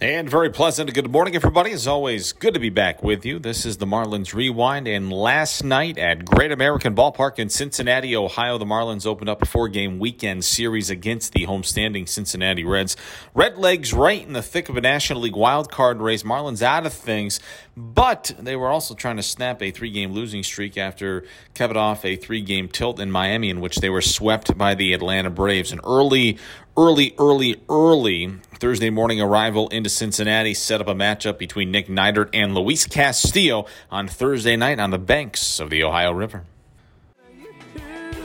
And very pleasant. Good morning, everybody. As always, good to be back with you. This is the Marlins Rewind. And last night at Great American Ballpark in Cincinnati, Ohio, the Marlins opened up a four game weekend series against the homestanding Cincinnati Reds. Red Legs right in the thick of a National League wild card race. Marlins out of things, but they were also trying to snap a three game losing streak after capping off a three game tilt in Miami in which they were swept by the Atlanta Braves. An early, early, early, early Thursday morning arrival into Cincinnati set up a matchup between Nick Neidert and Luis Castillo on Thursday night on the banks of the Ohio River.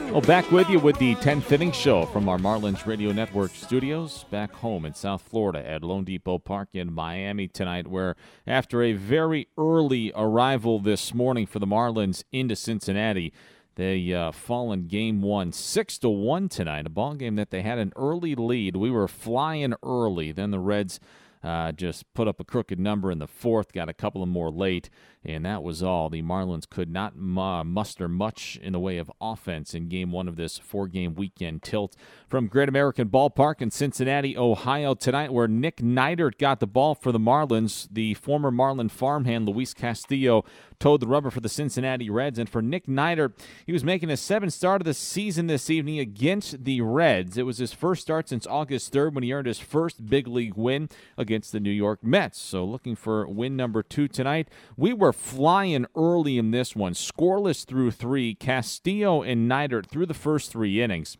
Well, back with you with the 10th inning show from our Marlins Radio Network studios back home in South Florida at loanDepot park in Miami tonight, where after a very early arrival this morning for the Marlins into Cincinnati, they uh, fall in game one, six to one tonight. A ball game that they had an early lead. We were flying early. Then the Reds uh, just put up a crooked number in the fourth, got a couple of more late, and that was all. The Marlins could not muster much in the way of offense in game one of this four game weekend tilt from Great American Ballpark in Cincinnati, Ohio tonight, where Nick Neidert got the ball for the Marlins. The former Marlin farmhand Luis Castillo toed the rubber for the Cincinnati Reds. And for Nick Neidert, he was making his seventh start of the season this evening against the Reds. It was his first start since August 3rd when he earned his first big league win against the New York Mets. So looking for win number two tonight. We were flying early in this one, scoreless through three. Castillo and Neidert through the first three innings.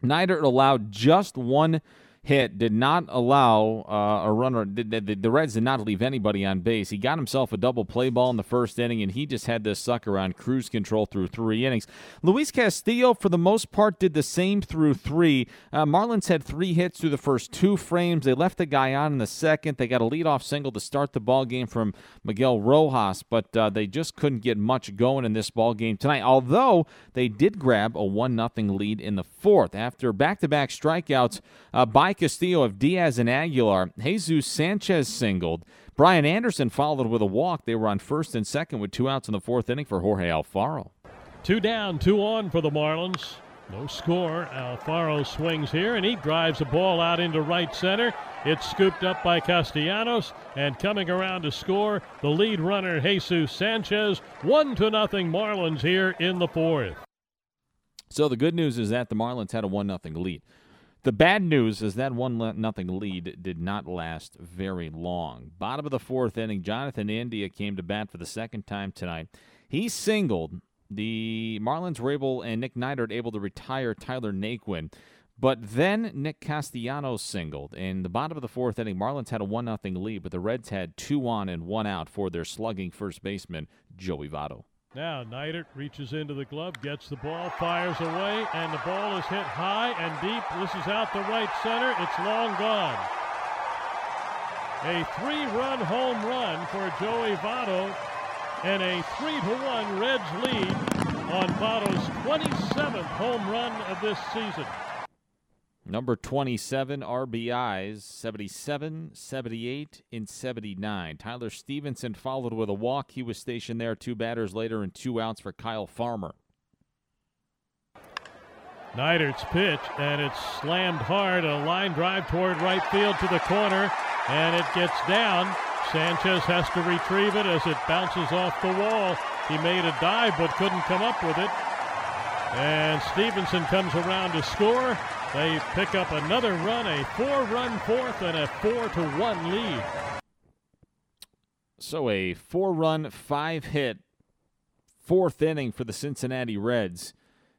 Neidert allowed just one hit, did not allow uh, a runner. The, the, the, Reds did not leave anybody on base. He got himself a double play ball in the first inning, and he just had this sucker on cruise control through three innings. Luis Castillo, for the most part, did the same through three. Uh, Marlins had three hits through the first two frames. They left the guy on in the second. They got a leadoff single to start the ball game from Miguel Rojas, but uh, they just couldn't get much going in this ball game tonight. Although they did grab a one nothing lead in the fourth after back-to-back strikeouts uh, Castillo of Diaz and Aguilar. Jesus Sanchez singled. Brian Anderson followed with a walk. They were on first and second with two outs in the fourth inning for Jorge Alfaro. Two down, two on for the Marlins. No score. Alfaro swings here and he drives the ball out into right center. It's scooped up by Castellanos and coming around to score the lead runner Jesus Sanchez. One to nothing Marlins here in the fourth. So the good news is that the Marlins had a one nothing lead. The bad news is that one nothing lead did not last very long. Bottom of the fourth inning, Jonathan India came to bat for the second time tonight. He singled. The Marlins were able and Nick Neidert able to retire Tyler Naquin. But then Nick Castellanos singled. In the bottom of the fourth inning, Marlins had a 1 0 lead, but the Reds had two on and one out for their slugging first baseman, Joey Votto. Now Neidert reaches into the glove, gets the ball, fires away, and the ball is hit high and deep. This is out the right center. It's long gone. A three-run home run for Joey Votto, and a three-to-one Reds lead on Votto's 27th home run of this season. Number 27 RBIs, 77, 78, and 79. Tyler Stephenson followed with a walk. He was stationed there two batters later and two outs for Kyle Farmer. Neidert's pitch, and it's slammed hard. A line drive toward right field to the corner, and it gets down. Sanchez has to retrieve it as it bounces off the wall. He made a dive but couldn't come up with it. And Stephenson comes around to score. They pick up another run, a four run fourth, and a four to one lead. So a four run, five hit fourth inning for the Cincinnati Reds.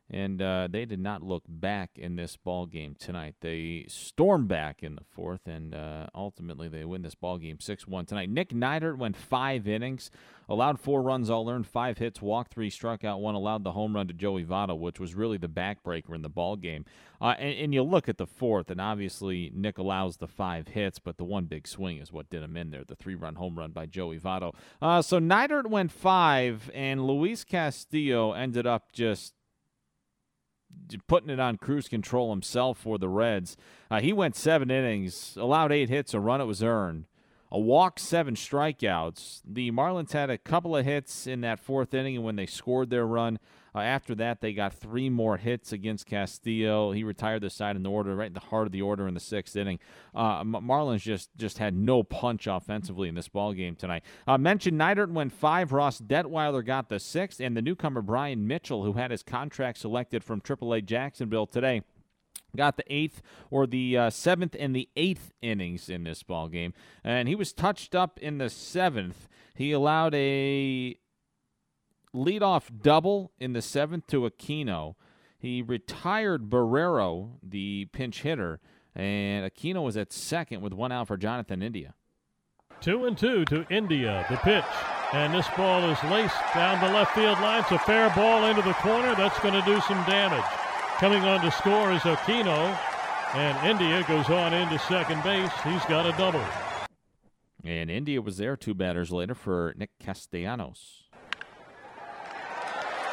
And uh, they did not look back in this ball game tonight. They stormed back in the fourth, and uh, ultimately they win this ball game six one tonight. Nick Neidert went five innings, allowed four runs, all earned, five hits, walked three, struck out one, allowed the home run to Joey Votto, which was really the backbreaker in the ball game. Uh, and, and, you look at the fourth, and obviously Nick allows the five hits, but the one big swing is what did him in there, the three-run home run by Joey Votto. Uh, so Neidert went five, and Luis Castillo ended up just putting it on cruise control himself for the Reds. Uh, he went seven innings, allowed eight hits, a run it was earned, a walk, seven strikeouts. The Marlins had a couple of hits in that fourth inning, and when they scored their run, uh, after that, they got three more hits against Castillo. He retired the side in the order, right in the heart of the order in the sixth inning. Uh, Marlins just just had no punch offensively in this ball game tonight. Uh, mentioned Neidert went five. Ross Detwiler got the sixth, and the newcomer Brian Mitchell, who had his contract selected from AAA Jacksonville today got the eighth or the uh, seventh and the eighth innings in this ball game, and he was touched up in the seventh. He allowed a leadoff double in the seventh to Aquino. He retired Barrero, the pinch hitter, and Aquino was at second with one out for Jonathan India. Two and two to India. The pitch. And this ball is laced down the left field line. It's a fair ball into the corner. That's going to do some damage. Coming on to score is Aquino. And India goes on into second base. He's got a double. And India was there two batters later for Nick Castellanos.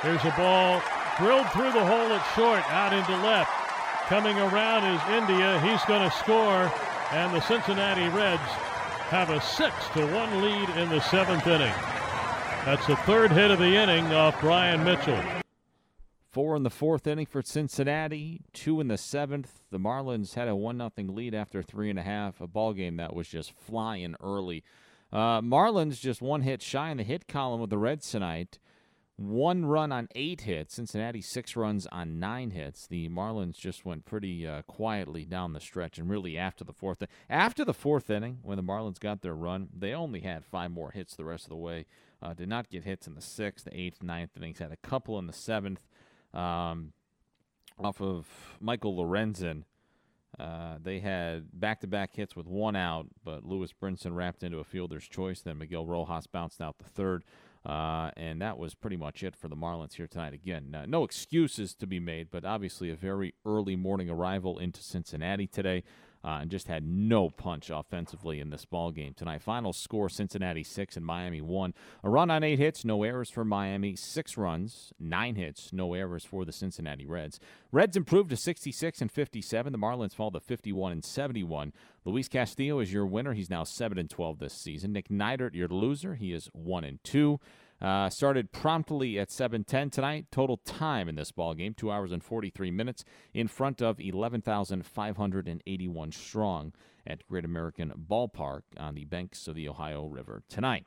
Here's a ball drilled through the hole at short, out into left. Coming around is India. He's going to score, and the Cincinnati Reds have a six to one lead in the seventh inning. That's the third hit of the inning off Brian Mitchell. Four in the fourth inning for Cincinnati, two in the seventh. The Marlins had a one nothing lead after three and a half. A ball game that was just flying early. Uh, Marlins just one hit shy in the hit column with the Reds tonight one run on eight hits. Cincinnati six runs on nine hits. The Marlins just went pretty uh, quietly down the stretch, and really after the fourth after the fourth inning, when the Marlins got their run, they only had five more hits the rest of the way. Uh, did not get hits in the sixth, the eighth, ninth innings. Had a couple in the seventh, um, off of Michael Lorenzen. Uh, they had back-to-back hits with one out, but Lewis Brinson wrapped into a fielder's choice. Then Miguel Rojas bounced out the third. Uh, and that was pretty much it for the Marlins here tonight. Again, uh, no excuses to be made, but obviously a very early morning arrival into Cincinnati today uh, and just had no punch offensively in this ball game tonight. Final score: Cincinnati six and Miami one. A run on eight hits, no errors for Miami. Six runs, nine hits, no errors for the Cincinnati Reds. Reds improved to 66 and 57. The Marlins fall to 51 and 71. Luis Castillo is your winner. He's now seven and 12 this season. Nick Neidert, your loser. He is one and two. Uh, started promptly at 7:10 tonight. Total time in this ball game: two hours and 43 minutes in front of 11,581 strong at Great American Ballpark on the banks of the Ohio River tonight.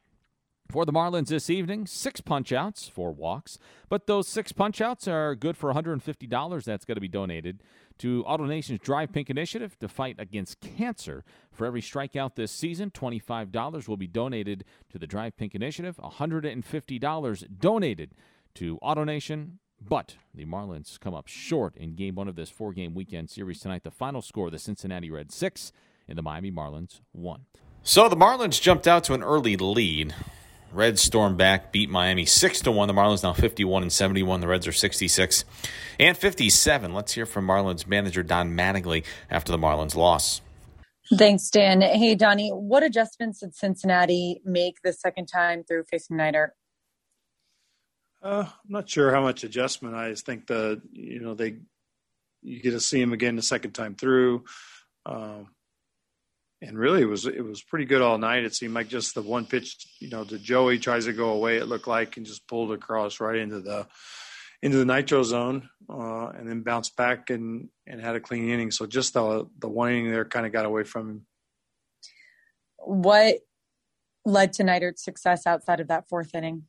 For the Marlins this evening, six punchouts, four walks. But those six punchouts are good for $150. That's going to be donated to AutoNation's Drive Pink Initiative to fight against cancer. For every strikeout this season, $25 will be donated to the Drive Pink Initiative, $150 donated to AutoNation. But the Marlins come up short in game one of this four game weekend series tonight. The final score the Cincinnati Reds 6 and the Miami Marlins 1. So the Marlins jumped out to an early lead. Reds storm back, beat Miami six to one. The Marlins now fifty-one and seventy-one. The Reds are sixty-six and fifty-seven. Let's hear from Marlins manager Don Mattingly after the Marlins loss. Thanks, Dan. Hey, Donnie, what adjustments did Cincinnati make the second time through facing Neidert? Uh, I'm not sure how much adjustment. I just think the you know they you get to see him again the second time through. Um, and really it was it was pretty good all night. It seemed like just the one pitch, you know, the Joey tries to go away. It looked like and just pulled across right into the into the nitro zone, uh, and then bounced back and and had a clean inning. So just the the one inning there kind of got away from him. What led to Neidert's success outside of that fourth inning?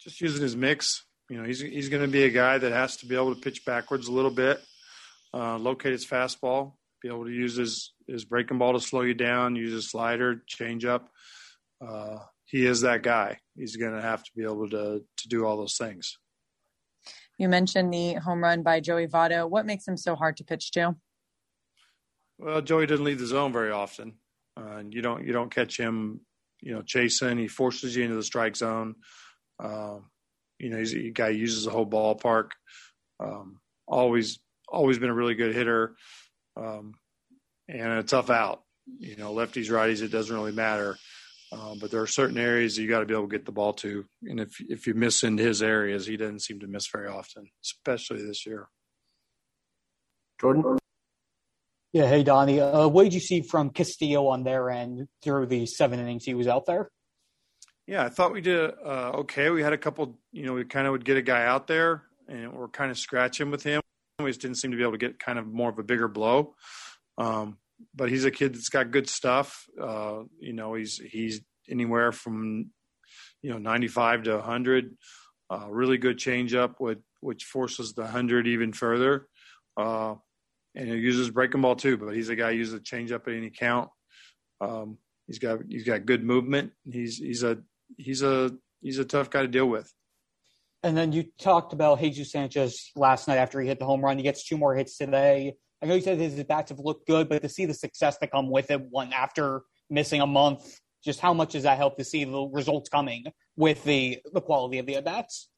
Just using his mix. You know, he's he's going to be a guy that has to be able to pitch backwards a little bit, uh, locate his fastball, be able to use his his breaking ball to slow you down, use his slider, change up. Uh, he is that guy. He's going to have to be able to to do all those things. You mentioned the home run by Joey Votto. What makes him so hard to pitch to? Well, Joey doesn't leave the zone very often. Uh, you don't you don't catch him, you know, chasing. He forces you into the strike zone. Uh, you know, he's a guy who uses the whole ballpark. Um, always always been a really good hitter, um, and a tough out. You know, lefties, righties, it doesn't really matter. Uh, but there are certain areas you got to be able to get the ball to, and if if you miss in his areas, he doesn't seem to miss very often, especially this year. Jordan. Yeah, hey Donnie. Uh, what did you see from Castillo on their end through the seven innings he was out there? Yeah, I thought we did uh, okay. We had a couple, you know, we kind of would get a guy out there, and we're kind of scratching with him. Just didn't seem to be able to get kind of more of a bigger blow. Um, but he's a kid that's got good stuff. Uh, you know, he's he's anywhere from you know 95 to 100. Uh, really good changeup, which which forces the 100 even further. Uh, and he uses breaking ball too, but he's a guy who uses a changeup at any count. Um, he's got he's got good movement. He's he's a he's a he's a tough guy to deal with. And then you talked about Jesus Sanchez last night after he hit the home run. He gets two more hits today. I know you said his bats have looked good, but to see the success that come with it, one after missing a month, just how much does that help to see the results coming with the the quality of the at bats?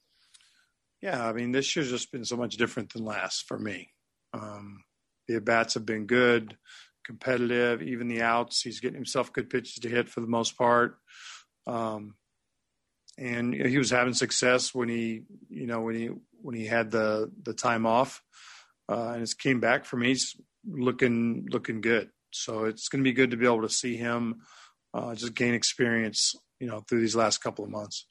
Yeah, I mean, this year's just been so much different than last for me. Um, the at bats have been good, competitive. Even the outs, he's getting himself good pitches to hit for the most part. Um, and he was having success when he, you know, when he when he had the the time off, uh, and it's came back for me. He's looking looking good. So it's going to be good to be able to see him uh, just gain experience, you know, through these last couple of months.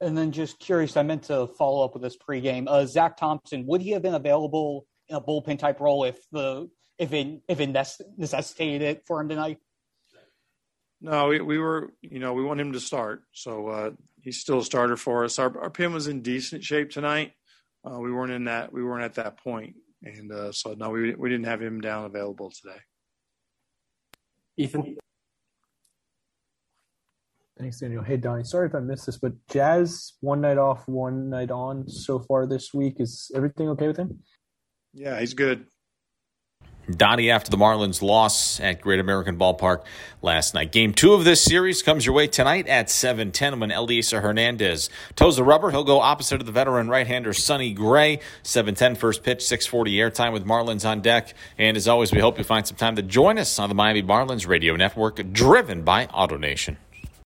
And then just curious, I meant to follow up with this pregame. Uh, Zach Thompson, would he have been available in a bullpen type role if the if it if it necessitated it for him tonight? No, we, we were, you know, we want him to start. So uh, he's still a starter for us. Our, our pin was in decent shape tonight. Uh, we weren't in that. We weren't at that point, and uh, so no, we we didn't have him down available today. Ethan. Thanks, Daniel. Hey, Donnie. Sorry if I missed this, but Jazz one night off, one night on so far this week. Is everything okay with him? Yeah, he's good. Donnie after the Marlins loss at Great American Ballpark last night. Game two of this series comes your way tonight at 7:10 when Elieser Hernandez toes the rubber. He'll go opposite of the veteran right-hander Sonny Gray. 7:10 first pitch, 6:40 airtime with Marlins on deck. And as always, we hope you find some time to join us on the Miami Marlins Radio Network, driven by AutoNation.